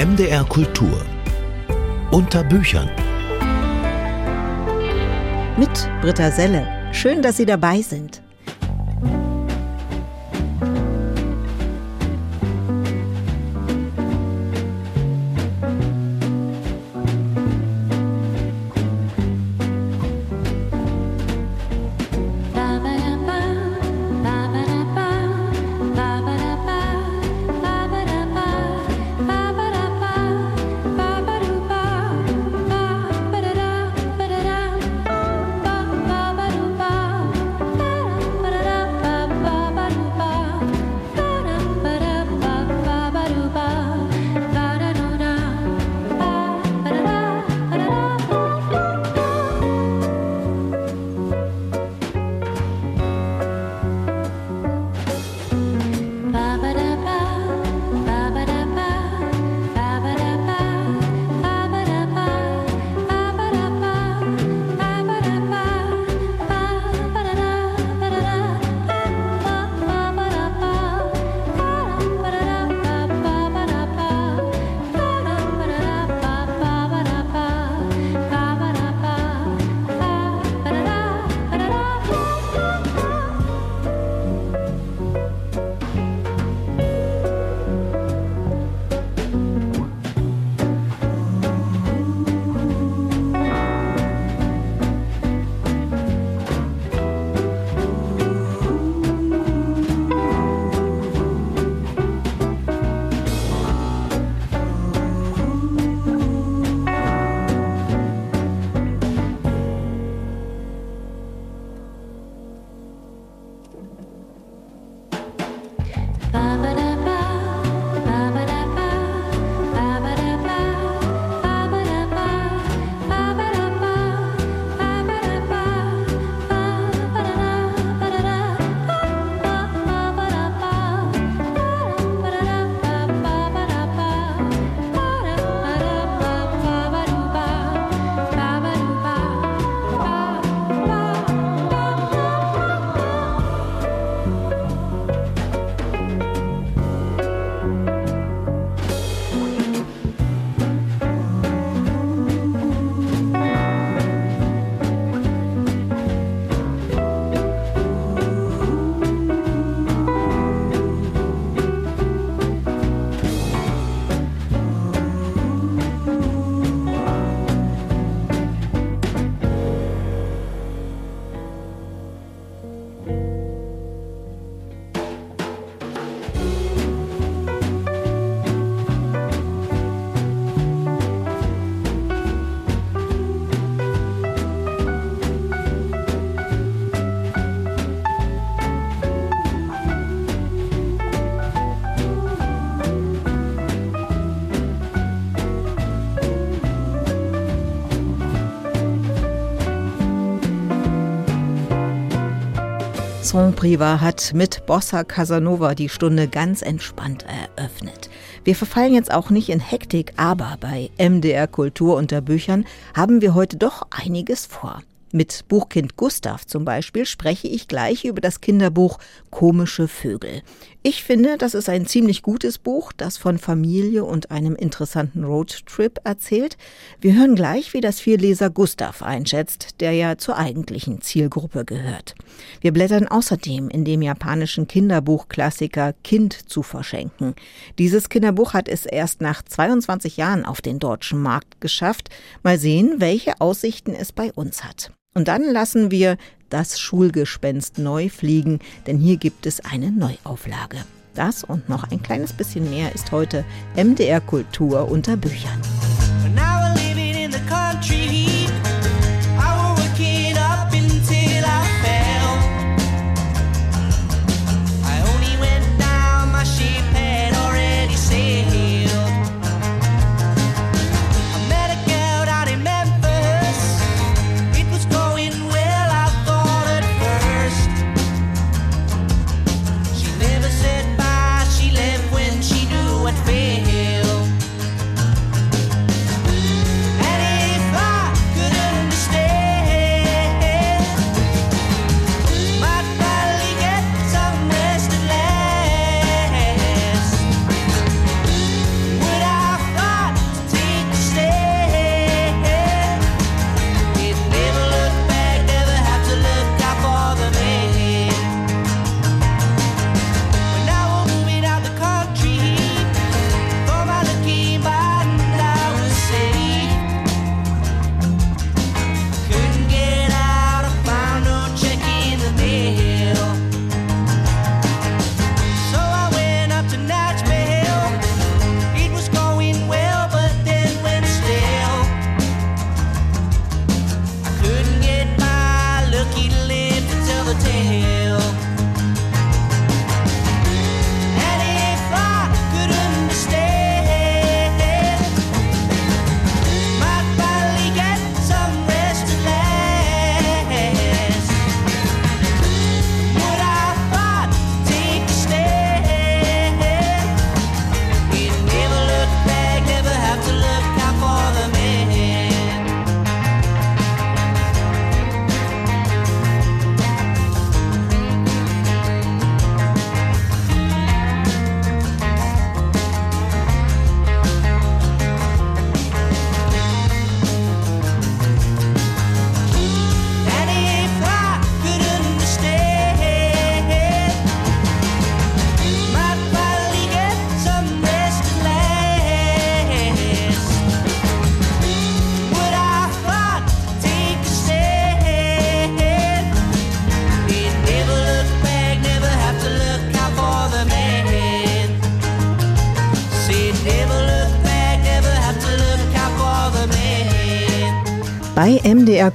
MDR Kultur. Unter Büchern. Mit Britta Selle. Schön, dass Sie dabei sind. Son Priva hat mit Bossa Casanova die Stunde ganz entspannt eröffnet. Wir verfallen jetzt auch nicht in Hektik, aber bei MDR Kultur unter Büchern haben wir heute doch einiges vor. Mit Buchkind Gustav zum Beispiel spreche ich gleich über das Kinderbuch Komische Vögel. Ich finde, das ist ein ziemlich gutes Buch, das von Familie und einem interessanten Roadtrip erzählt. Wir hören gleich, wie das Vierleser Gustav einschätzt, der ja zur eigentlichen Zielgruppe gehört. Wir blättern außerdem in dem japanischen Kinderbuchklassiker Kind zu verschenken. Dieses Kinderbuch hat es erst nach 22 Jahren auf den deutschen Markt geschafft. Mal sehen, welche Aussichten es bei uns hat. Und dann lassen wir das Schulgespenst neu fliegen, denn hier gibt es eine Neuauflage. Das und noch ein kleines bisschen mehr ist heute MDR Kultur unter Büchern.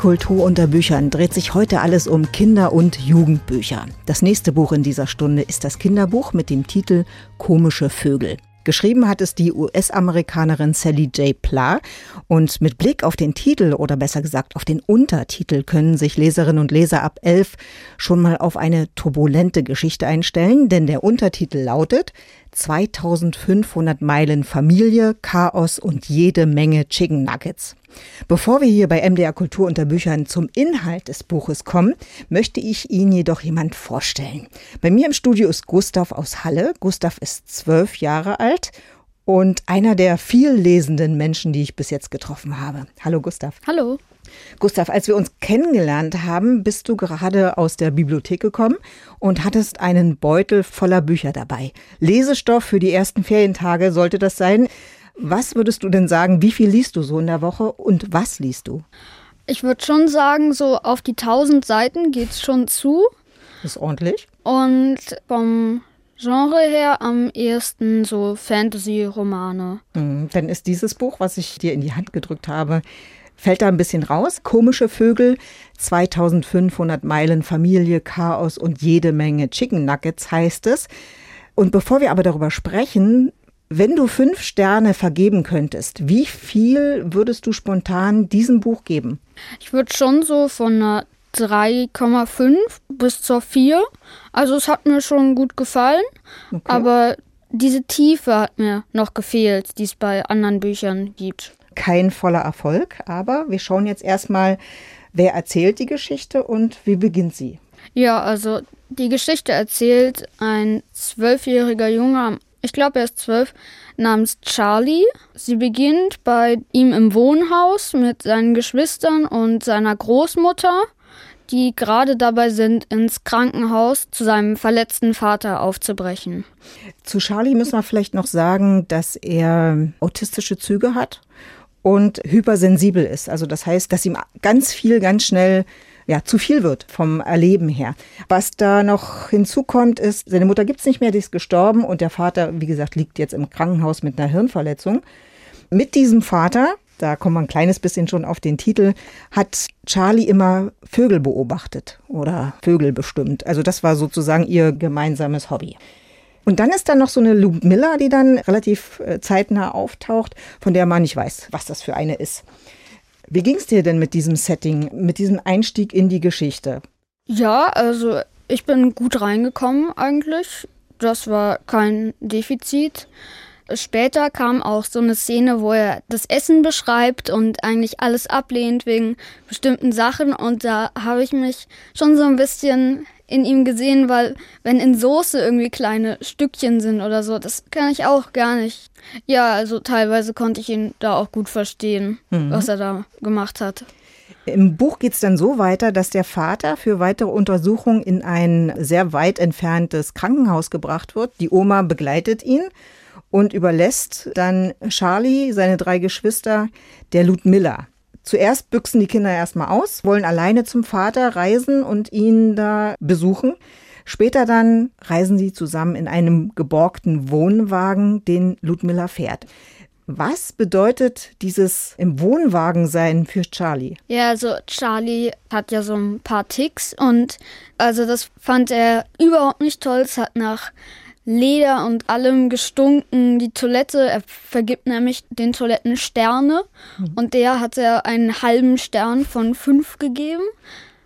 Kultur unter Büchern dreht sich heute alles um Kinder- und Jugendbücher. Das nächste Buch in dieser Stunde ist das Kinderbuch mit dem Titel Komische Vögel. Geschrieben hat es die US-Amerikanerin Sally J. Pla. Und mit Blick auf den Titel oder besser gesagt auf den Untertitel können sich Leserinnen und Leser ab elf schon mal auf eine turbulente Geschichte einstellen, denn der Untertitel lautet 2500 Meilen Familie, Chaos und jede Menge Chicken Nuggets. Bevor wir hier bei MDR Kultur unter Büchern zum Inhalt des Buches kommen, möchte ich Ihnen jedoch jemand vorstellen. Bei mir im Studio ist Gustav aus Halle. Gustav ist zwölf Jahre alt und einer der viel lesenden Menschen, die ich bis jetzt getroffen habe. Hallo Gustav. Hallo. Gustav, als wir uns kennengelernt haben, bist du gerade aus der Bibliothek gekommen und hattest einen Beutel voller Bücher dabei. Lesestoff für die ersten Ferientage sollte das sein. Was würdest du denn sagen, wie viel liest du so in der Woche und was liest du? Ich würde schon sagen, so auf die 1000 Seiten geht es schon zu. Das ist ordentlich. Und vom Genre her am ehesten so Fantasy-Romane. Mhm, dann ist dieses Buch, was ich dir in die Hand gedrückt habe, fällt da ein bisschen raus. Komische Vögel, 2500 Meilen Familie, Chaos und jede Menge Chicken Nuggets heißt es. Und bevor wir aber darüber sprechen, wenn du fünf Sterne vergeben könntest, wie viel würdest du spontan diesem Buch geben? Ich würde schon so von einer 3,5 bis zur 4. Also es hat mir schon gut gefallen, okay. aber diese Tiefe hat mir noch gefehlt, die es bei anderen Büchern gibt. Kein voller Erfolg, aber wir schauen jetzt erstmal, wer erzählt die Geschichte und wie beginnt sie? Ja, also die Geschichte erzählt ein zwölfjähriger Junge am ich glaube, er ist zwölf, namens Charlie. Sie beginnt bei ihm im Wohnhaus mit seinen Geschwistern und seiner Großmutter, die gerade dabei sind, ins Krankenhaus zu seinem verletzten Vater aufzubrechen. Zu Charlie müssen wir vielleicht noch sagen, dass er autistische Züge hat und hypersensibel ist. Also das heißt, dass ihm ganz viel, ganz schnell ja, zu viel wird vom Erleben her. Was da noch hinzukommt, ist, seine Mutter gibt's nicht mehr, die ist gestorben und der Vater, wie gesagt, liegt jetzt im Krankenhaus mit einer Hirnverletzung. Mit diesem Vater, da kommen wir ein kleines bisschen schon auf den Titel, hat Charlie immer Vögel beobachtet oder Vögel bestimmt. Also das war sozusagen ihr gemeinsames Hobby. Und dann ist da noch so eine Lou Miller, die dann relativ äh, zeitnah auftaucht, von der man nicht weiß, was das für eine ist. Wie ging es dir denn mit diesem Setting, mit diesem Einstieg in die Geschichte? Ja, also ich bin gut reingekommen eigentlich. Das war kein Defizit. Später kam auch so eine Szene, wo er das Essen beschreibt und eigentlich alles ablehnt wegen bestimmten Sachen. Und da habe ich mich schon so ein bisschen in ihm gesehen, weil wenn in Soße irgendwie kleine Stückchen sind oder so, das kann ich auch gar nicht. Ja, also teilweise konnte ich ihn da auch gut verstehen, mhm. was er da gemacht hat. Im Buch geht es dann so weiter, dass der Vater für weitere Untersuchungen in ein sehr weit entferntes Krankenhaus gebracht wird. Die Oma begleitet ihn und überlässt dann Charlie, seine drei Geschwister, der Ludmilla. Zuerst büchsen die Kinder erstmal aus, wollen alleine zum Vater reisen und ihn da besuchen. Später dann reisen sie zusammen in einem geborgten Wohnwagen, den Ludmilla fährt. Was bedeutet dieses im Wohnwagen sein für Charlie? Ja, also Charlie hat ja so ein paar Ticks und also das fand er überhaupt nicht toll. Es hat nach Leder und allem gestunken. Die Toilette, er vergibt nämlich den Toiletten Sterne mhm. und der hat er einen halben Stern von fünf gegeben.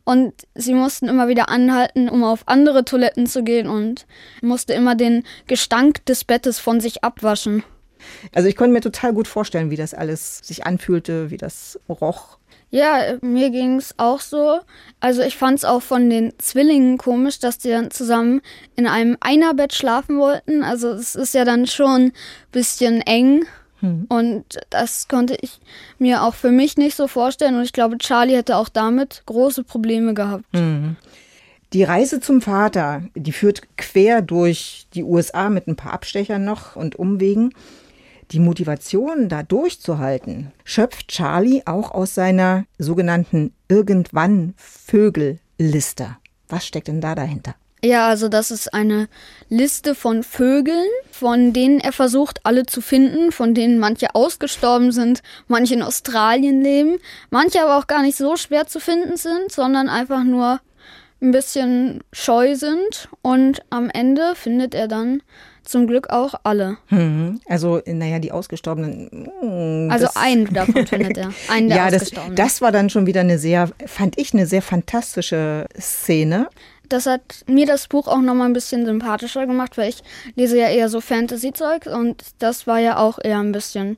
Und sie mussten immer wieder anhalten, um auf andere Toiletten zu gehen und musste immer den Gestank des Bettes von sich abwaschen. Also ich konnte mir total gut vorstellen, wie das alles sich anfühlte, wie das roch. Ja, mir ging es auch so. Also ich fand es auch von den Zwillingen komisch, dass die dann zusammen in einem Einerbett schlafen wollten. Also es ist ja dann schon ein bisschen eng. Hm. Und das konnte ich mir auch für mich nicht so vorstellen. Und ich glaube, Charlie hätte auch damit große Probleme gehabt. Hm. Die Reise zum Vater, die führt quer durch die USA mit ein paar Abstechern noch und Umwegen. Die Motivation, da durchzuhalten, schöpft Charlie auch aus seiner sogenannten Irgendwann-Vögel-Liste. Was steckt denn da dahinter? Ja, also das ist eine Liste von Vögeln, von denen er versucht, alle zu finden, von denen manche ausgestorben sind, manche in Australien leben, manche aber auch gar nicht so schwer zu finden sind, sondern einfach nur ein bisschen scheu sind. Und am Ende findet er dann zum Glück auch alle. Mhm. Also, naja, die Ausgestorbenen. Mh, also einen davon findet er. Einen der ja, das, das war dann schon wieder eine sehr, fand ich, eine sehr fantastische Szene. Das hat mir das Buch auch nochmal ein bisschen sympathischer gemacht, weil ich lese ja eher so Fantasy-Zeug und das war ja auch eher ein bisschen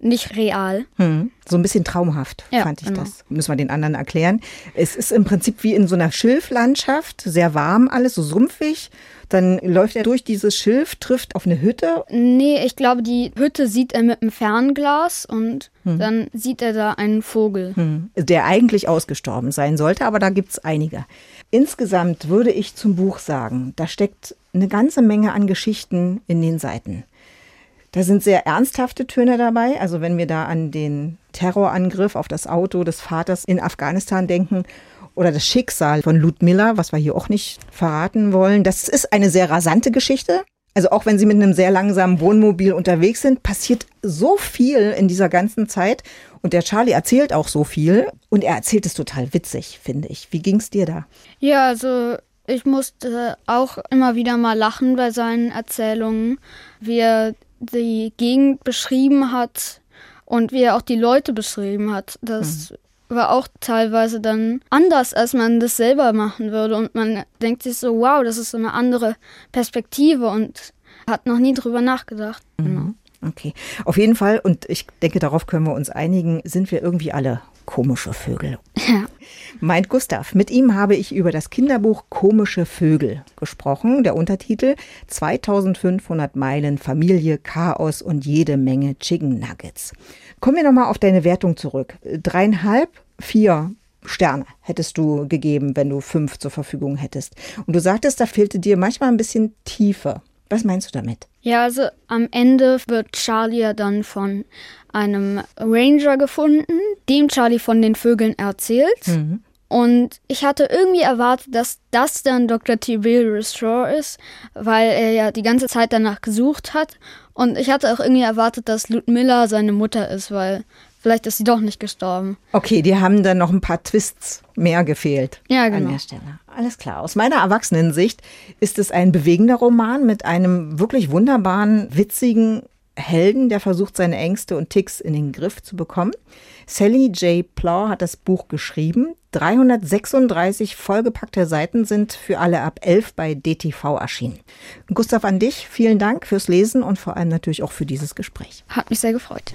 nicht real. Hm. So ein bisschen traumhaft Ja, fand ich genau. das. Müssen wir den anderen erklären. Es ist im Prinzip wie in so einer Schilflandschaft, sehr warm alles, so sumpfig. Dann läuft er durch dieses Schilf, trifft auf eine Hütte. Nee, ich glaube, die Hütte sieht er mit einem Fernglas und dann sieht er da einen Vogel. Hm. der eigentlich ausgestorben sein sollte, aber da gibt's einige. Insgesamt würde ich zum Buch sagen, da steckt eine ganze Menge an Geschichten in den Seiten. Da sind sehr ernsthafte Töne dabei. Also wenn wir da an den Terrorangriff auf das Auto des Vaters in Afghanistan denken oder das Schicksal von Ludmilla, was wir hier auch nicht verraten wollen. Das ist eine sehr rasante Geschichte. Also auch wenn sie mit einem sehr langsamen Wohnmobil unterwegs sind, passiert so viel in dieser ganzen Zeit. Und der Charlie erzählt auch so viel. Und er erzählt es total witzig, finde ich. Wie ging's dir da? Ja, also ich musste auch immer wieder mal lachen bei seinen Erzählungen, wie er die Gegend beschrieben hat und wie er auch die Leute beschrieben hat. Das war auch teilweise dann anders, als man das selber machen würde. Und man denkt sich so, wow, das ist so eine andere Perspektive und hat noch nie drüber nachgedacht. Genau. Okay. Auf jeden Fall, und ich denke, darauf können wir uns einigen, sind wir irgendwie alle komische Vögel. Ja. Meint Gustav. Mit ihm habe ich über das Kinderbuch Komische Vögel gesprochen. Der Untertitel 2500 Meilen Familie, Chaos und jede Menge Chicken Nuggets. Kommen wir nochmal auf deine Wertung zurück. Dreieinhalb, vier Sterne hättest du gegeben, wenn du fünf zur Verfügung hättest. Und du sagtest, da fehlte dir manchmal ein bisschen Tiefe. Was meinst du damit? Ja, also am Ende wird Charlie ja dann von einem Ranger gefunden, dem Charlie von den Vögeln erzählt. Und ich hatte irgendwie erwartet, dass das dann Dr. Tiberius Shaw ist, weil er ja die ganze Zeit danach gesucht hat. Und ich hatte auch irgendwie erwartet, dass Ludmilla seine Mutter ist, weil vielleicht ist sie doch nicht gestorben. Okay, dir haben dann noch ein paar Twists mehr gefehlt. Ja, An genau. der Stelle. Alles klar. Aus meiner Erwachsenensicht ist es ein bewegender Roman mit einem wirklich wunderbaren, witzigen Helden, der versucht, seine Ängste und Ticks in den Griff zu bekommen. Sally J. Plow hat das Buch geschrieben. 336 vollgepackte Seiten sind für alle ab 11 bei DTV erschienen. Gustav, an dich vielen Dank fürs Lesen und vor allem natürlich auch für dieses Gespräch. Hat mich sehr gefreut.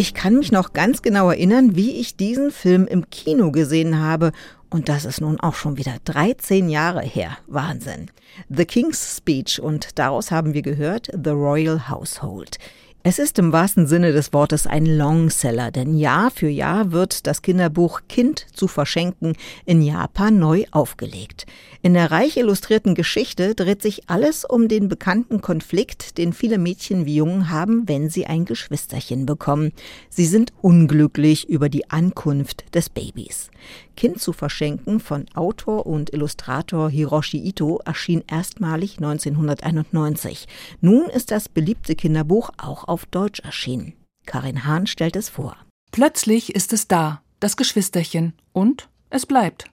Ich kann mich noch ganz genau erinnern, wie ich diesen Film im Kino gesehen habe. Und das ist nun auch schon wieder 13 Jahre her. Wahnsinn. The King's Speech und daraus haben wir gehört The Royal Household. Es ist im wahrsten Sinne des Wortes ein Longseller, denn Jahr für Jahr wird das Kinderbuch Kind zu verschenken in Japan neu aufgelegt. In der reich illustrierten Geschichte dreht sich alles um den bekannten Konflikt, den viele Mädchen wie Jungen haben, wenn sie ein Geschwisterchen bekommen. Sie sind unglücklich über die Ankunft des Babys. Kind zu verschenken von Autor und Illustrator Hiroshi Ito erschien erstmalig 1991. Nun ist das beliebte Kinderbuch auch auf Deutsch erschienen. Karin Hahn stellt es vor. Plötzlich ist es da, das Geschwisterchen, und es bleibt.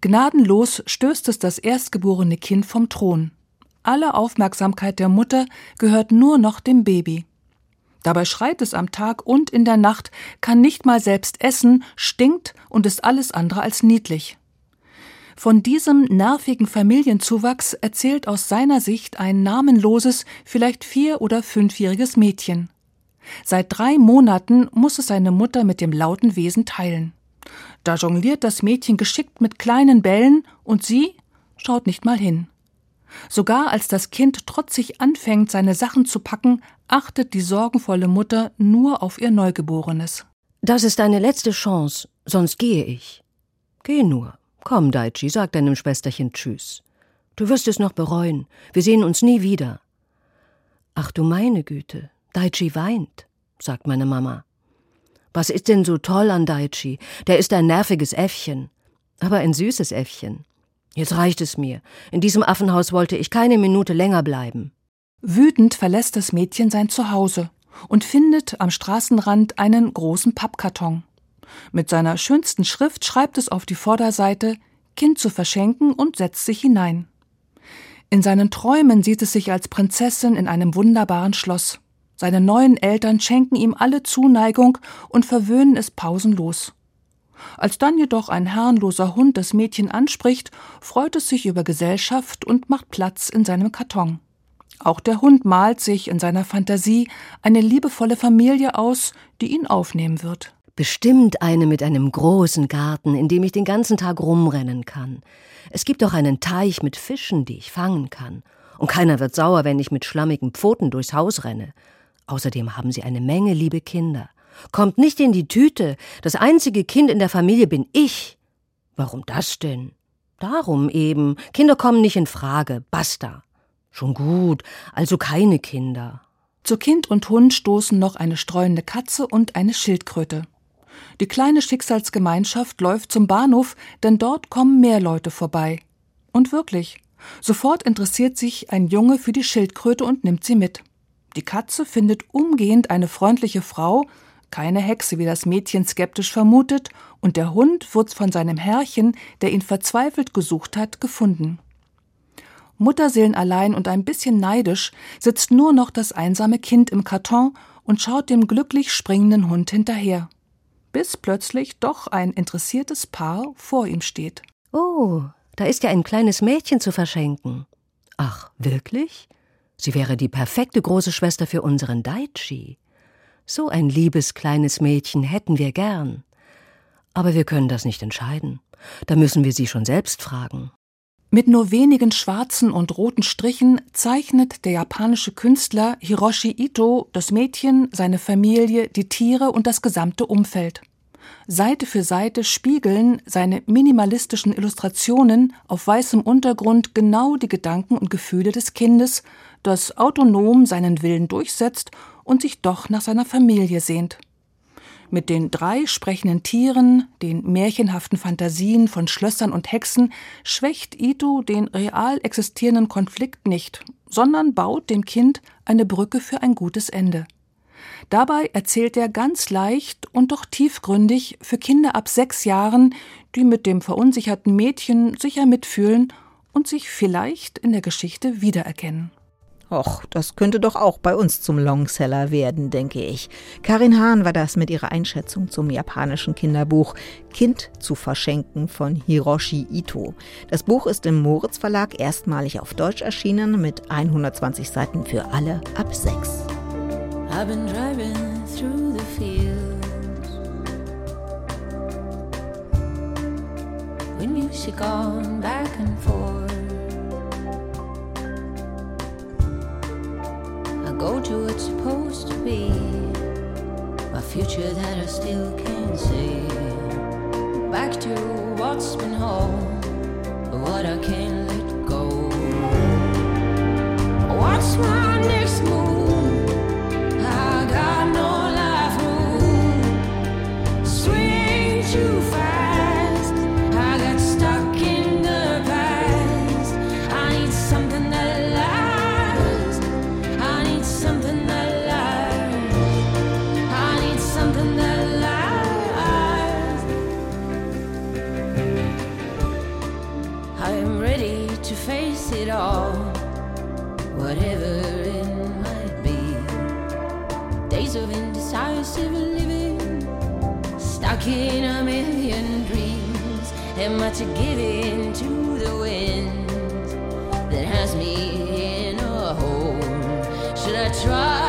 Gnadenlos stößt es das erstgeborene Kind vom Thron. Alle Aufmerksamkeit der Mutter gehört nur noch dem Baby. Dabei schreit es am Tag und in der Nacht, kann nicht mal selbst essen, stinkt und ist alles andere als niedlich. Von diesem nervigen Familienzuwachs erzählt aus seiner Sicht ein namenloses, vielleicht vier- oder fünfjähriges Mädchen. Seit drei Monaten muss es seine Mutter mit dem lauten Wesen teilen. Da jongliert das Mädchen geschickt mit kleinen Bällen und sie schaut nicht mal hin. Sogar als das Kind trotzig anfängt, seine Sachen zu packen, achtet die sorgenvolle Mutter nur auf ihr Neugeborenes. Das ist deine letzte Chance, sonst gehe ich. Geh nur. Komm, Daichi, sag deinem Schwesterchen Tschüss. Du wirst es noch bereuen. Wir sehen uns nie wieder. Ach du meine Güte, Daichi weint, sagt meine Mama. Was ist denn so toll an Daichi? Der ist ein nerviges Äffchen. Aber ein süßes Äffchen. Jetzt reicht es mir. In diesem Affenhaus wollte ich keine Minute länger bleiben. Wütend verlässt das Mädchen sein Zuhause und findet am Straßenrand einen großen Pappkarton. Mit seiner schönsten Schrift schreibt es auf die Vorderseite Kind zu verschenken und setzt sich hinein. In seinen Träumen sieht es sich als Prinzessin in einem wunderbaren Schloss. Seine neuen Eltern schenken ihm alle Zuneigung und verwöhnen es pausenlos. Als dann jedoch ein herrenloser Hund das Mädchen anspricht, freut es sich über Gesellschaft und macht Platz in seinem Karton. Auch der Hund malt sich in seiner Fantasie eine liebevolle Familie aus, die ihn aufnehmen wird. Bestimmt eine mit einem großen Garten, in dem ich den ganzen Tag rumrennen kann. Es gibt auch einen Teich mit Fischen, die ich fangen kann. Und keiner wird sauer, wenn ich mit schlammigen Pfoten durchs Haus renne. Außerdem haben sie eine Menge liebe Kinder. Kommt nicht in die Tüte. Das einzige Kind in der Familie bin ich. Warum das denn? Darum eben. Kinder kommen nicht in Frage. Basta. Schon gut. Also keine Kinder. Zu Kind und Hund stoßen noch eine streunende Katze und eine Schildkröte. Die kleine Schicksalsgemeinschaft läuft zum Bahnhof, denn dort kommen mehr Leute vorbei. Und wirklich, sofort interessiert sich ein Junge für die Schildkröte und nimmt sie mit. Die Katze findet umgehend eine freundliche Frau, keine Hexe, wie das Mädchen skeptisch vermutet, und der Hund wird von seinem Herrchen, der ihn verzweifelt gesucht hat, gefunden. Mutterseelenallein und ein bisschen neidisch sitzt nur noch das einsame Kind im Karton und schaut dem glücklich springenden Hund hinterher. Bis plötzlich doch ein interessiertes Paar vor ihm steht. Oh, da ist ja ein kleines Mädchen zu verschenken. Ach, wirklich? Sie wäre die perfekte große Schwester für unseren Daichi. So ein liebes kleines Mädchen hätten wir gern. Aber wir können das nicht entscheiden. Da müssen wir sie schon selbst fragen. Mit nur wenigen schwarzen und roten Strichen zeichnet der japanische Künstler Hiroshi Ito das Mädchen, seine Familie, die Tiere und das gesamte Umfeld. Seite für Seite spiegeln seine minimalistischen Illustrationen auf weißem Untergrund genau die Gedanken und Gefühle des Kindes, das autonom seinen Willen durchsetzt und sich doch nach seiner Familie sehnt. Mit den drei sprechenden Tieren, den märchenhaften Fantasien von Schlössern und Hexen, schwächt Ito den real existierenden Konflikt nicht, sondern baut dem Kind eine Brücke für ein gutes Ende. Dabei erzählt er ganz leicht und doch tiefgründig für Kinder ab sechs Jahren, die mit dem verunsicherten Mädchen sicher mitfühlen und sich vielleicht in der Geschichte wiedererkennen. Och, das könnte doch auch bei uns zum Longseller werden, denke ich. Karin Hahn war das mit ihrer Einschätzung zum japanischen Kinderbuch Kind zu verschenken von Hiroshi Ito. Das Buch ist im Moritz Verlag erstmalig auf Deutsch erschienen mit 120 Seiten für alle ab sechs. I've been driving through the fields When music gone back and forth go to what's supposed to be. My future that I still can't see. Back to what's been home, but what I can't let go. What's my next move? In a million dreams. Am I to give in to the wind that has me in a hole? Should I try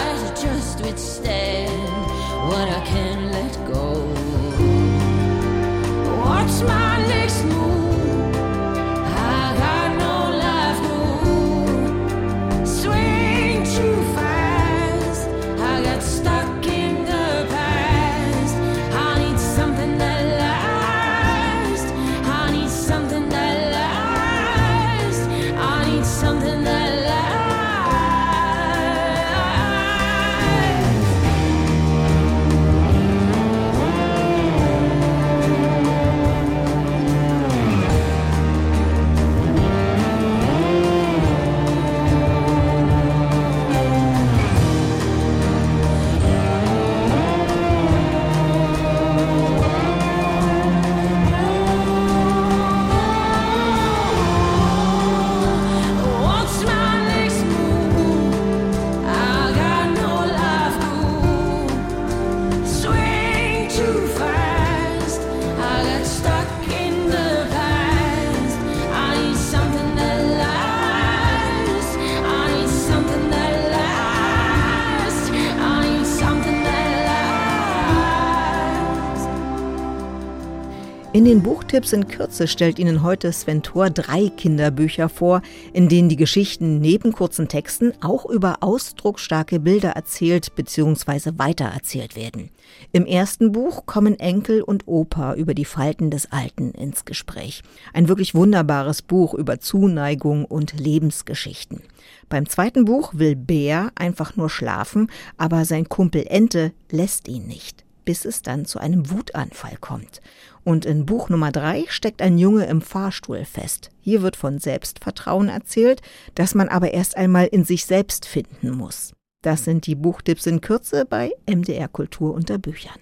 den Buchtipps in Kürze stellt Ihnen heute Sven Thor drei Kinderbücher vor, in denen die Geschichten neben kurzen Texten auch über ausdrucksstarke Bilder erzählt bzw. weitererzählt werden. Im ersten Buch kommen Enkel und Opa über die Falten des Alten ins Gespräch. Ein wirklich wunderbares Buch über Zuneigung und Lebensgeschichten. Beim zweiten Buch will Bär einfach nur schlafen, aber sein Kumpel Ente lässt ihn nicht bis es dann zu einem Wutanfall kommt. Und in Buch Nummer drei steckt ein Junge im Fahrstuhl fest. Hier wird von Selbstvertrauen erzählt, das man aber erst einmal in sich selbst finden muss. Das sind die Buchtipps in Kürze bei MDR Kultur unter Büchern.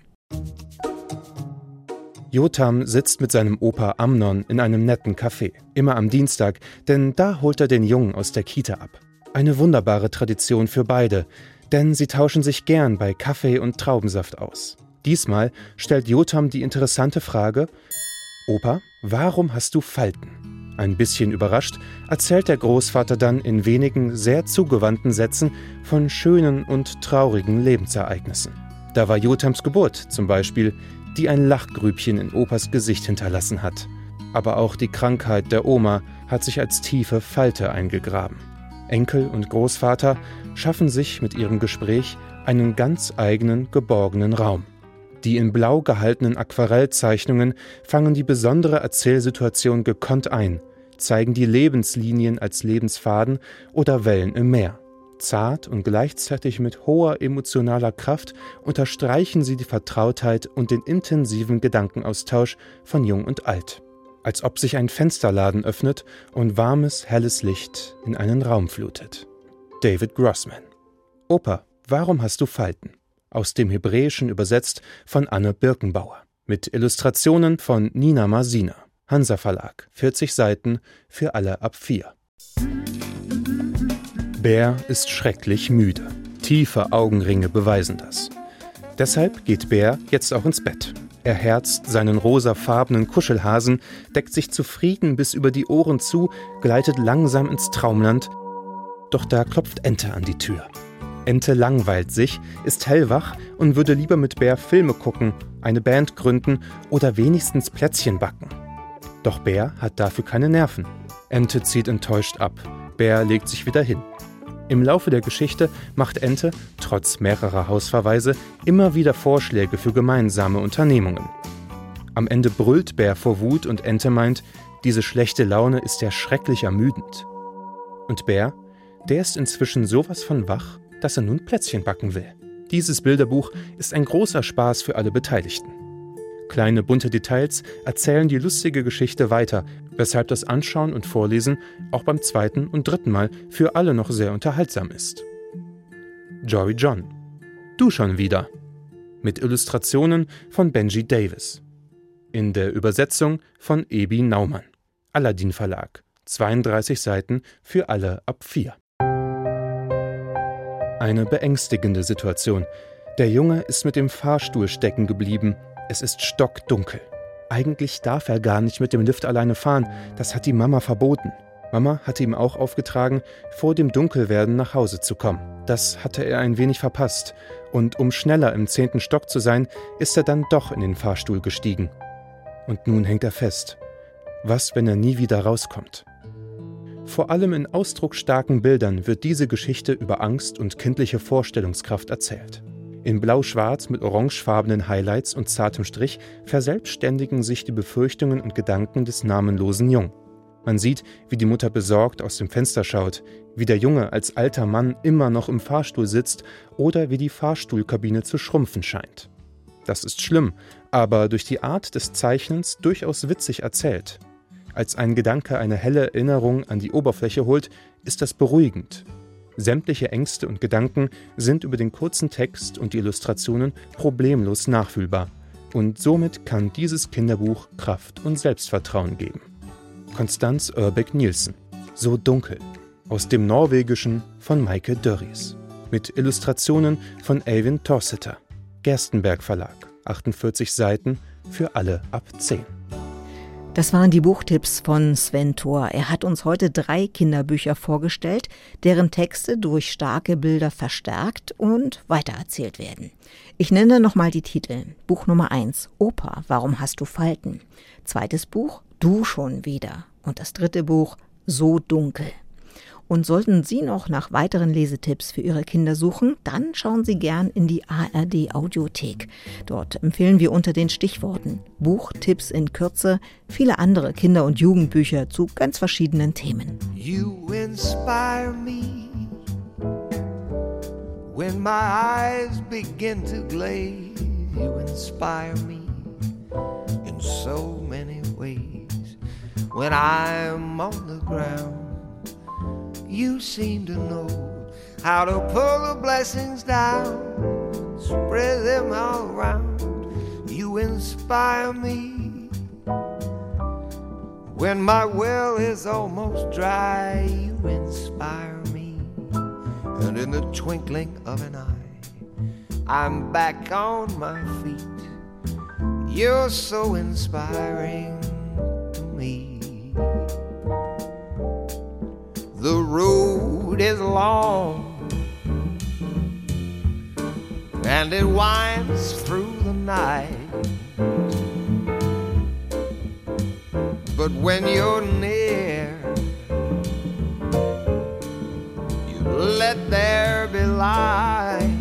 Jotam sitzt mit seinem Opa Amnon in einem netten Café, immer am Dienstag, denn da holt er den Jungen aus der Kita ab. Eine wunderbare Tradition für beide, denn sie tauschen sich gern bei Kaffee und Traubensaft aus. Diesmal stellt Jotam die interessante Frage: Opa, warum hast du Falten? Ein bisschen überrascht erzählt der Großvater dann in wenigen sehr zugewandten Sätzen von schönen und traurigen Lebensereignissen. Da war Jotams Geburt zum Beispiel, die ein Lachgrübchen in Opas Gesicht hinterlassen hat. Aber auch die Krankheit der Oma hat sich als tiefe Falte eingegraben. Enkel und Großvater schaffen sich mit ihrem Gespräch einen ganz eigenen, geborgenen Raum. Die in blau gehaltenen Aquarellzeichnungen fangen die besondere Erzählsituation gekonnt ein, zeigen die Lebenslinien als Lebensfaden oder Wellen im Meer. Zart und gleichzeitig mit hoher emotionaler Kraft unterstreichen sie die Vertrautheit und den intensiven Gedankenaustausch von Jung und Alt. Als ob sich ein Fensterladen öffnet und warmes, helles Licht in einen Raum flutet. David Grossman. Opa, warum hast du Falten? Aus dem Hebräischen übersetzt von Anne Birkenbauer. Mit Illustrationen von Nina Masina. Hansa Verlag. 40 Seiten für alle ab 4. Bär ist schrecklich müde. Tiefe Augenringe beweisen das. Deshalb geht Bär jetzt auch ins Bett. Er herzt seinen rosafarbenen Kuschelhasen, deckt sich zufrieden bis über die Ohren zu, gleitet langsam ins Traumland. Doch da klopft Ente an die Tür. Ente langweilt sich, ist hellwach und würde lieber mit Bär Filme gucken, eine Band gründen oder wenigstens Plätzchen backen. Doch Bär hat dafür keine Nerven. Ente zieht enttäuscht ab. Bär legt sich wieder hin. Im Laufe der Geschichte macht Ente, trotz mehrerer Hausverweise, immer wieder Vorschläge für gemeinsame Unternehmungen. Am Ende brüllt Bär vor Wut und Ente meint, diese schlechte Laune ist ja schrecklich ermüdend. Und Bär, der ist inzwischen sowas von wach, dass er nun Plätzchen backen will. Dieses Bilderbuch ist ein großer Spaß für alle Beteiligten. Kleine bunte Details erzählen die lustige Geschichte weiter, weshalb das Anschauen und Vorlesen auch beim zweiten und dritten Mal für alle noch sehr unterhaltsam ist. Jory John. Du schon wieder. Mit Illustrationen von Benji Davis. In der Übersetzung von Ebi Naumann. Aladdin Verlag. 32 Seiten für alle ab 4. Eine beängstigende Situation. Der Junge ist mit dem Fahrstuhl stecken geblieben. Es ist stockdunkel. Eigentlich darf er gar nicht mit dem Lift alleine fahren. Das hat die Mama verboten. Mama hatte ihm auch aufgetragen, vor dem Dunkelwerden nach Hause zu kommen. Das hatte er ein wenig verpasst. Und um schneller im zehnten Stock zu sein, ist er dann doch in den Fahrstuhl gestiegen. Und nun hängt er fest. Was, wenn er nie wieder rauskommt? Vor allem in ausdrucksstarken Bildern wird diese Geschichte über Angst und kindliche Vorstellungskraft erzählt. In Blau-Schwarz mit orangefarbenen Highlights und zartem Strich verselbstständigen sich die Befürchtungen und Gedanken des namenlosen Jungen. Man sieht, wie die Mutter besorgt aus dem Fenster schaut, wie der Junge als alter Mann immer noch im Fahrstuhl sitzt oder wie die Fahrstuhlkabine zu schrumpfen scheint. Das ist schlimm, aber durch die Art des Zeichnens durchaus witzig erzählt. Als ein Gedanke eine helle Erinnerung an die Oberfläche holt, ist das beruhigend. Sämtliche Ängste und Gedanken sind über den kurzen Text und die Illustrationen problemlos nachfühlbar. Und somit kann dieses Kinderbuch Kraft und Selbstvertrauen geben. Konstanz Urbeck Nielsen. So dunkel. Aus dem Norwegischen von Maike Dörries. Mit Illustrationen von Eivind Torseter. Gerstenberg Verlag. 48 Seiten für alle ab 10. Das waren die Buchtipps von Sven Thor. Er hat uns heute drei Kinderbücher vorgestellt, deren Texte durch starke Bilder verstärkt und weitererzählt werden. Ich nenne nochmal die Titel. Buch Nummer eins: Opa, warum hast du Falten? Zweites Buch Du schon wieder. Und das dritte Buch So dunkel. Und sollten Sie noch nach weiteren Lesetipps für Ihre Kinder suchen, dann schauen Sie gern in die ARD Audiothek. Dort empfehlen wir unter den Stichworten Buchtipps in Kürze viele andere Kinder- und Jugendbücher zu ganz verschiedenen Themen. You inspire me when my eyes begin to glaze. You inspire me in so many ways. When I'm on the ground. You seem to know how to pull the blessings down, spread them all around. You inspire me. When my well is almost dry, you inspire me. And in the twinkling of an eye, I'm back on my feet. You're so inspiring to me. The road is long and it winds through the night. But when you're near, you let there be light.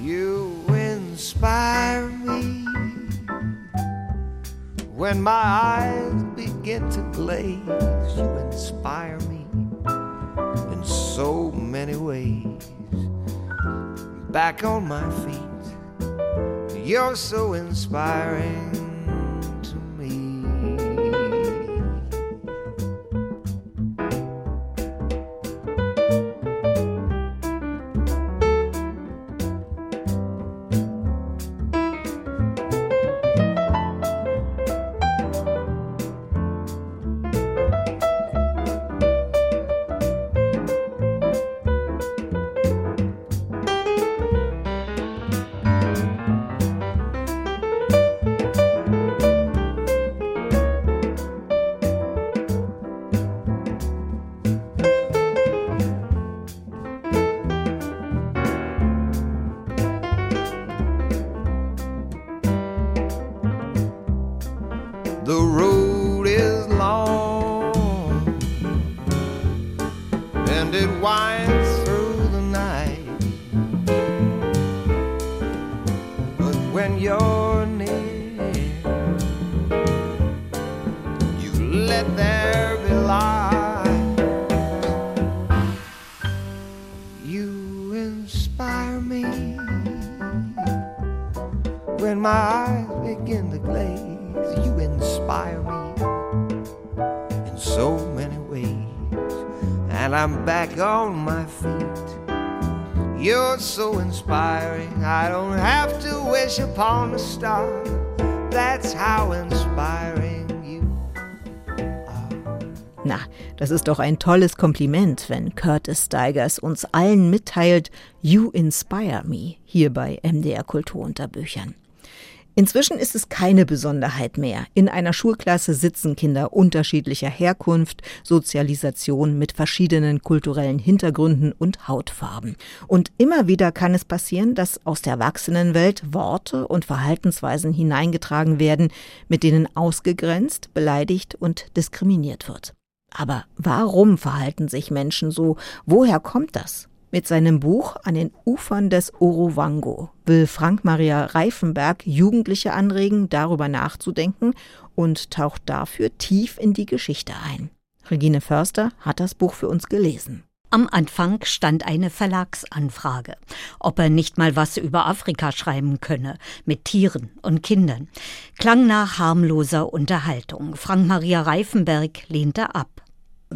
You inspire me when my eyes to glaze. You inspire me in so many ways. Back on my feet, you're so inspiring upon a star. That's how inspiring you Na, das ist doch ein tolles Kompliment, wenn Curtis Stigers uns allen mitteilt, You inspire me, hier bei MDR Kultur unter Büchern. Inzwischen ist es keine Besonderheit mehr. In einer Schulklasse sitzen Kinder unterschiedlicher Herkunft, Sozialisation mit verschiedenen kulturellen Hintergründen und Hautfarben. Und immer wieder kann es passieren, dass aus der Erwachsenenwelt Worte und Verhaltensweisen hineingetragen werden, mit denen ausgegrenzt, beleidigt und diskriminiert wird. Aber warum verhalten sich Menschen so? Woher kommt das? Mit seinem Buch An den Ufern des Orowango will Frank Maria Reifenberg Jugendliche anregen, darüber nachzudenken und taucht dafür tief in die Geschichte ein. Regine Förster hat das Buch für uns gelesen. Am Anfang stand eine Verlagsanfrage, ob er nicht mal was über Afrika schreiben könne, mit Tieren und Kindern. Klang nach harmloser Unterhaltung. Frank Maria Reifenberg lehnte ab.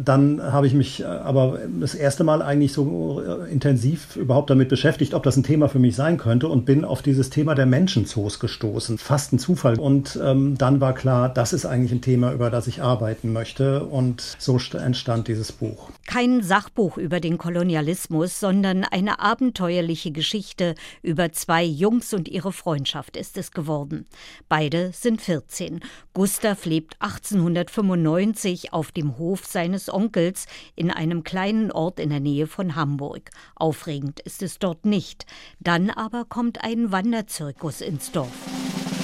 Dann habe ich mich äh, aber das erste Mal eigentlich so äh, intensiv überhaupt damit beschäftigt, ob das ein Thema für mich sein könnte und bin auf dieses Thema der Menschenzoos gestoßen. Fast ein Zufall. Und ähm, dann war klar, das ist eigentlich ein Thema, über das ich arbeiten möchte. Und so entstand dieses Buch. Kein Sachbuch über den Kolonialismus, sondern eine abenteuerliche Geschichte über zwei Jungs und ihre Freundschaft ist es geworden. Beide sind 14. Gustav lebt 1895 auf dem Hof seines Onkels in einem kleinen Ort in der Nähe von Hamburg. Aufregend ist es dort nicht. Dann aber kommt ein Wanderzirkus ins Dorf.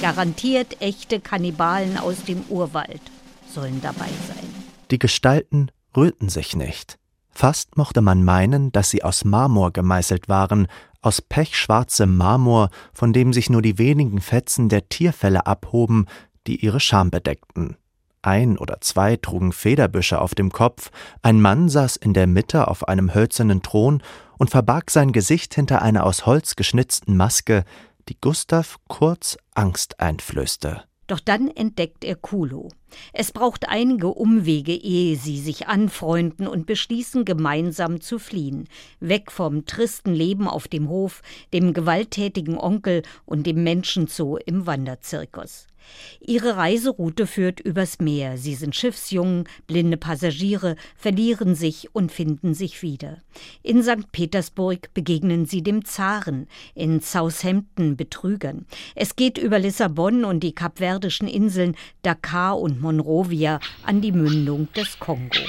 Garantiert echte Kannibalen aus dem Urwald sollen dabei sein. Die Gestalten rührten sich nicht. Fast mochte man meinen, dass sie aus Marmor gemeißelt waren, aus pechschwarzem Marmor, von dem sich nur die wenigen Fetzen der Tierfelle abhoben, die ihre Scham bedeckten. Ein oder zwei trugen Federbüsche auf dem Kopf, ein Mann saß in der Mitte auf einem hölzernen Thron und verbarg sein Gesicht hinter einer aus Holz geschnitzten Maske, die Gustav kurz Angst einflößte. Doch dann entdeckt er Kulo. Es braucht einige Umwege, ehe sie sich anfreunden und beschließen, gemeinsam zu fliehen. Weg vom tristen Leben auf dem Hof, dem gewalttätigen Onkel und dem Menschenzoo im Wanderzirkus. Ihre Reiseroute führt übers Meer. Sie sind Schiffsjungen, blinde Passagiere, verlieren sich und finden sich wieder. In St. Petersburg begegnen sie dem Zaren, in Southampton Betrügern. Es geht über Lissabon und die kapverdischen Inseln Dakar und Monrovia an die Mündung des Kongo.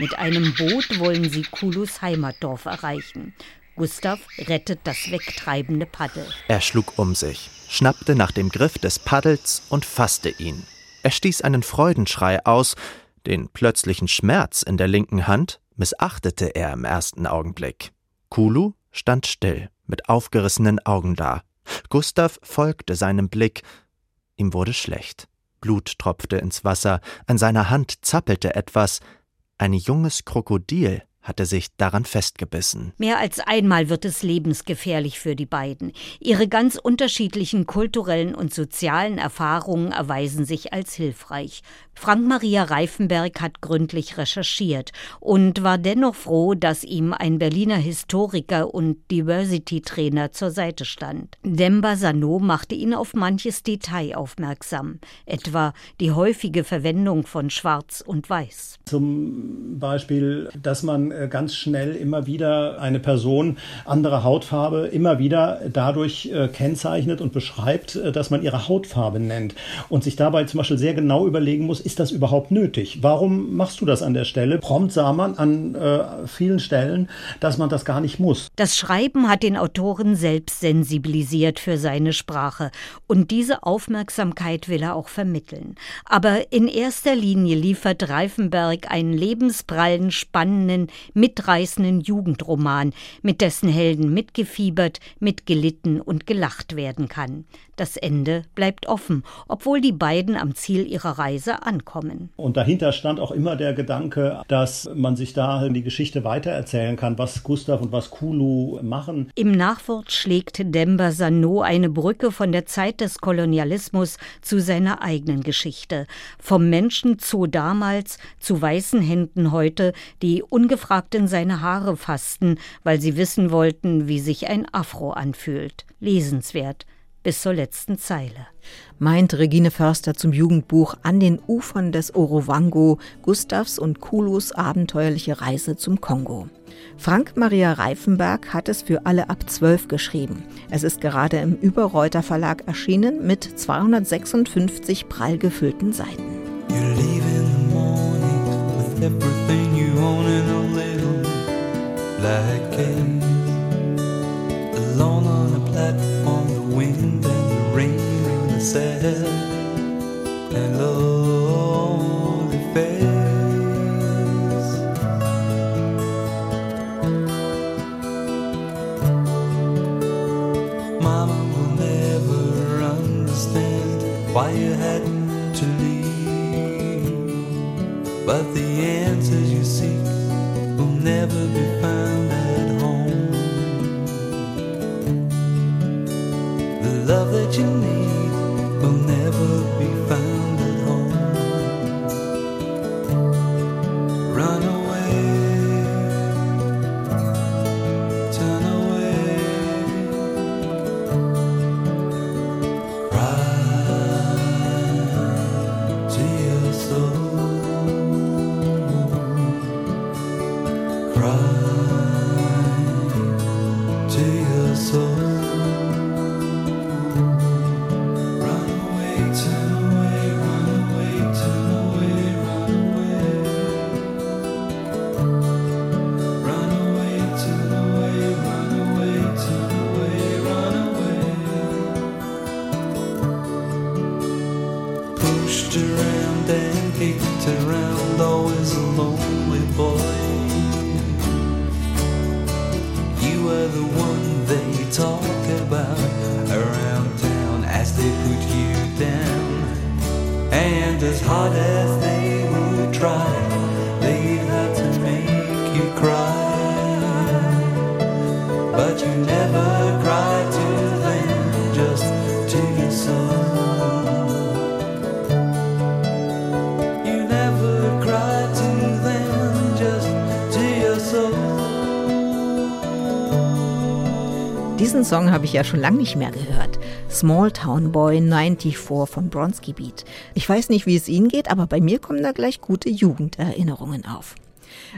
Mit einem Boot wollen sie Kulus Heimatdorf erreichen. Gustav rettet das wegtreibende Paddel. Er schlug um sich, schnappte nach dem Griff des Paddels und fasste ihn. Er stieß einen Freudenschrei aus, den plötzlichen Schmerz in der linken Hand missachtete er im ersten Augenblick. Kulu stand still, mit aufgerissenen Augen da. Gustav folgte seinem Blick. Ihm wurde schlecht. Blut tropfte ins Wasser, an seiner Hand zappelte etwas. Ein junges Krokodil hatte sich daran festgebissen. Mehr als einmal wird es lebensgefährlich für die beiden. Ihre ganz unterschiedlichen kulturellen und sozialen Erfahrungen erweisen sich als hilfreich. Frank Maria Reifenberg hat gründlich recherchiert und war dennoch froh, dass ihm ein Berliner Historiker und Diversity-Trainer zur Seite stand. Demba Sano machte ihn auf manches Detail aufmerksam, etwa die häufige Verwendung von Schwarz und Weiß. Zum Beispiel, dass man äh, ganz schnell immer wieder eine Person anderer Hautfarbe immer wieder dadurch äh, kennzeichnet und beschreibt, äh, dass man ihre Hautfarbe nennt und sich dabei zum Beispiel sehr genau überlegen muss, ist das überhaupt nötig? Warum machst du das an der Stelle? Prompt sah man an äh, vielen Stellen, dass man das gar nicht muss. Das Schreiben hat den Autoren selbst sensibilisiert für seine Sprache und diese Aufmerksamkeit will er auch vermitteln. Aber in erster Linie liefert Reifenberg einen lebensprallen, spannenden, mitreißenden Jugendroman, mit dessen Helden mitgefiebert, mitgelitten und gelacht werden kann. Das Ende bleibt offen, obwohl die beiden am Ziel ihrer Reise ankommen. Und dahinter stand auch immer der Gedanke, dass man sich da die Geschichte weitererzählen kann, was Gustav und was Kulu machen. Im Nachwort schlägt Demba Sano eine Brücke von der Zeit des Kolonialismus zu seiner eigenen Geschichte. Vom Menschenzoo damals zu weißen Händen heute, die ungefragt in seine Haare fassten, weil sie wissen wollten, wie sich ein Afro anfühlt. Lesenswert bis zur letzten Zeile. Meint Regine Förster zum Jugendbuch An den Ufern des Orovango, Gustavs und Kulus abenteuerliche Reise zum Kongo. Frank Maria Reifenberg hat es für alle ab zwölf geschrieben. Es ist gerade im Überreuter Verlag erschienen mit 256 prall gefüllten Seiten. Alone on a platform wind the rain sad and lonely face. Mama will never understand why you had to leave, but the answers you seek will never be found at home. The love that you need Diesen Song habe ich ja schon lange nicht mehr gehört. Small Town Boy 94 von Bronski Beat. Ich weiß nicht, wie es Ihnen geht, aber bei mir kommen da gleich gute Jugenderinnerungen auf.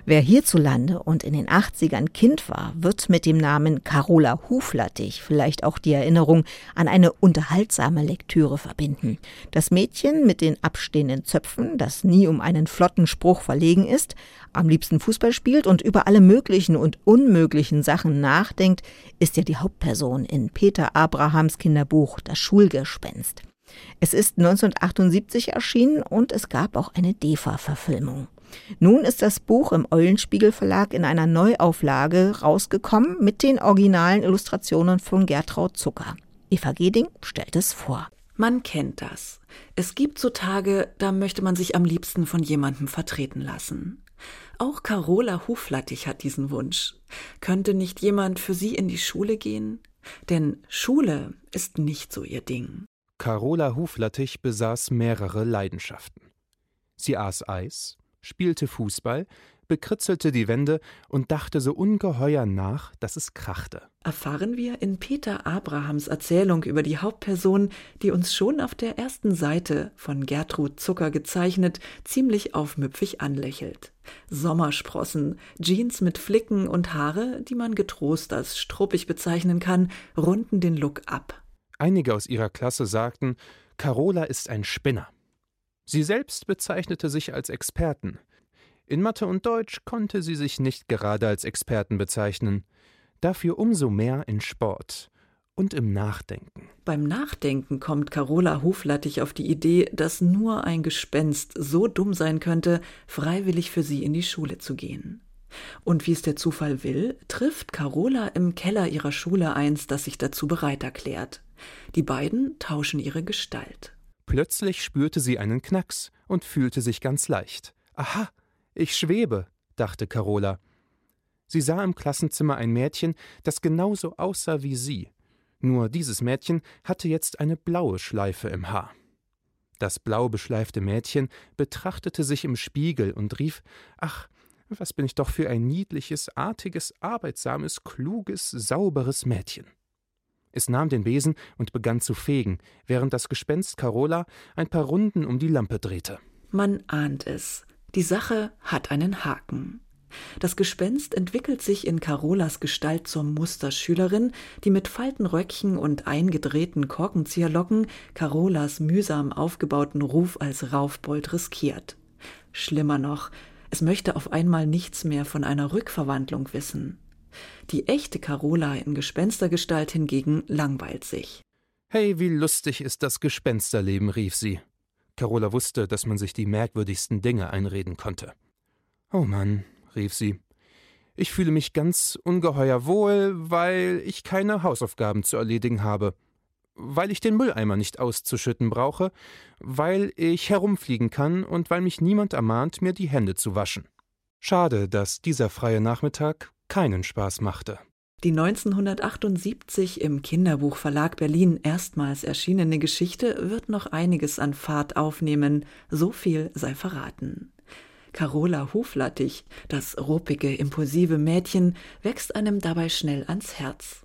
Wer hierzulande und in den 80ern Kind war, wird mit dem Namen Carola Huflattich vielleicht auch die Erinnerung an eine unterhaltsame Lektüre verbinden. Das Mädchen mit den abstehenden Zöpfen, das nie um einen flotten Spruch verlegen ist, am liebsten Fußball spielt und über alle möglichen und unmöglichen Sachen nachdenkt, ist ja die Hauptperson in Peter Abrahams Kinderbuch Das Schulgespenst. Es ist 1978 erschienen und es gab auch eine DEFA-Verfilmung. Nun ist das Buch im Eulenspiegel Verlag in einer Neuauflage rausgekommen mit den originalen Illustrationen von Gertraud Zucker. Eva Geding stellt es vor. Man kennt das. Es gibt so Tage, da möchte man sich am liebsten von jemandem vertreten lassen. Auch Carola Huflattich hat diesen Wunsch. Könnte nicht jemand für sie in die Schule gehen? Denn Schule ist nicht so ihr Ding. Carola Huflattich besaß mehrere Leidenschaften. Sie aß Eis, spielte Fußball, bekritzelte die Wände und dachte so ungeheuer nach, dass es krachte. Erfahren wir in Peter Abrahams Erzählung über die Hauptperson, die uns schon auf der ersten Seite von Gertrud Zucker gezeichnet, ziemlich aufmüpfig anlächelt. Sommersprossen, Jeans mit Flicken und Haare, die man getrost als struppig bezeichnen kann, runden den Look ab. Einige aus ihrer Klasse sagten, Carola ist ein Spinner. Sie selbst bezeichnete sich als Experten. In Mathe und Deutsch konnte sie sich nicht gerade als Experten bezeichnen, dafür umso mehr in Sport und im Nachdenken. Beim Nachdenken kommt Carola Hoflattich auf die Idee, dass nur ein Gespenst so dumm sein könnte, freiwillig für sie in die Schule zu gehen. Und wie es der Zufall will, trifft Carola im Keller ihrer Schule eins, das sich dazu bereit erklärt. Die beiden tauschen ihre Gestalt. Plötzlich spürte sie einen Knacks und fühlte sich ganz leicht. Aha, ich schwebe, dachte Carola. Sie sah im Klassenzimmer ein Mädchen, das genauso aussah wie sie. Nur dieses Mädchen hatte jetzt eine blaue Schleife im Haar. Das blau beschleifte Mädchen betrachtete sich im Spiegel und rief Ach, was bin ich doch für ein niedliches, artiges, arbeitsames, kluges, sauberes Mädchen. Es nahm den Besen und begann zu fegen, während das Gespenst Carola ein paar Runden um die Lampe drehte. Man ahnt es. Die Sache hat einen Haken. Das Gespenst entwickelt sich in Carolas Gestalt zur Musterschülerin, die mit Faltenröckchen und eingedrehten Korkenzieherlocken Carolas mühsam aufgebauten Ruf als Raufbold riskiert. Schlimmer noch, es möchte auf einmal nichts mehr von einer Rückverwandlung wissen. Die echte Carola in Gespenstergestalt hingegen langweilt sich. Hey, wie lustig ist das Gespensterleben, rief sie. Carola wusste, dass man sich die merkwürdigsten Dinge einreden konnte. Oh Mann, rief sie. Ich fühle mich ganz ungeheuer wohl, weil ich keine Hausaufgaben zu erledigen habe, weil ich den Mülleimer nicht auszuschütten brauche, weil ich herumfliegen kann und weil mich niemand ermahnt, mir die Hände zu waschen. Schade, dass dieser freie Nachmittag keinen Spaß machte. Die 1978 im Kinderbuchverlag Berlin erstmals erschienene Geschichte wird noch einiges an Fahrt aufnehmen, so viel sei verraten. Carola Huflattich, das ruppige, impulsive Mädchen, wächst einem dabei schnell ans Herz.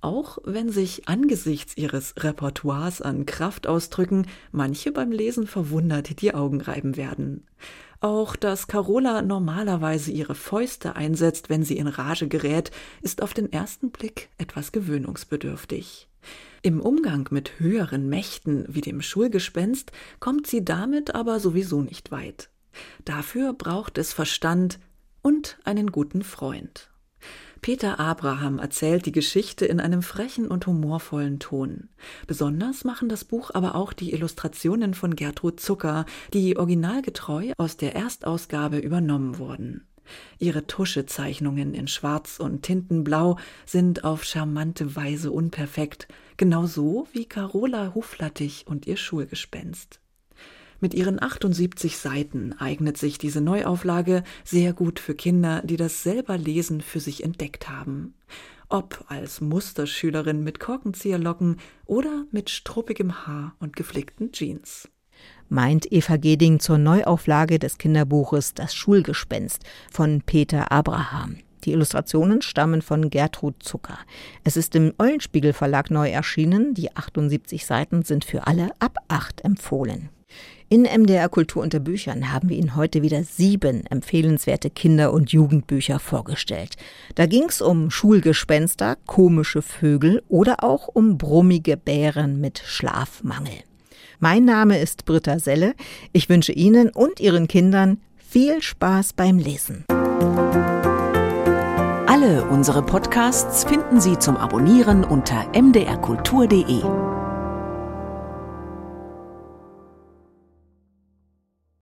Auch wenn sich angesichts ihres Repertoires an Kraftausdrücken manche beim Lesen verwundert die Augen reiben werden. Auch dass Carola normalerweise ihre Fäuste einsetzt, wenn sie in Rage gerät, ist auf den ersten Blick etwas gewöhnungsbedürftig. Im Umgang mit höheren Mächten wie dem Schulgespenst kommt sie damit aber sowieso nicht weit. Dafür braucht es Verstand und einen guten Freund. Peter Abraham erzählt die Geschichte in einem frechen und humorvollen Ton. Besonders machen das Buch aber auch die Illustrationen von Gertrud Zucker, die originalgetreu aus der Erstausgabe übernommen wurden. Ihre Tuschezeichnungen in Schwarz und Tintenblau sind auf charmante Weise unperfekt, genauso wie Carola Huflattich und ihr Schulgespenst. Mit ihren 78 Seiten eignet sich diese Neuauflage sehr gut für Kinder, die das selber Lesen für sich entdeckt haben. Ob als Musterschülerin mit Korkenzieherlocken oder mit struppigem Haar und geflickten Jeans. Meint Eva Geding zur Neuauflage des Kinderbuches Das Schulgespenst von Peter Abraham. Die Illustrationen stammen von Gertrud Zucker. Es ist im Eulenspiegel Verlag neu erschienen. Die 78 Seiten sind für alle ab 8 empfohlen. In MDR Kultur unter Büchern haben wir Ihnen heute wieder sieben empfehlenswerte Kinder- und Jugendbücher vorgestellt. Da ging es um Schulgespenster, komische Vögel oder auch um brummige Bären mit Schlafmangel. Mein Name ist Britta Selle. Ich wünsche Ihnen und Ihren Kindern viel Spaß beim Lesen. Alle unsere Podcasts finden Sie zum Abonnieren unter mdrkultur.de.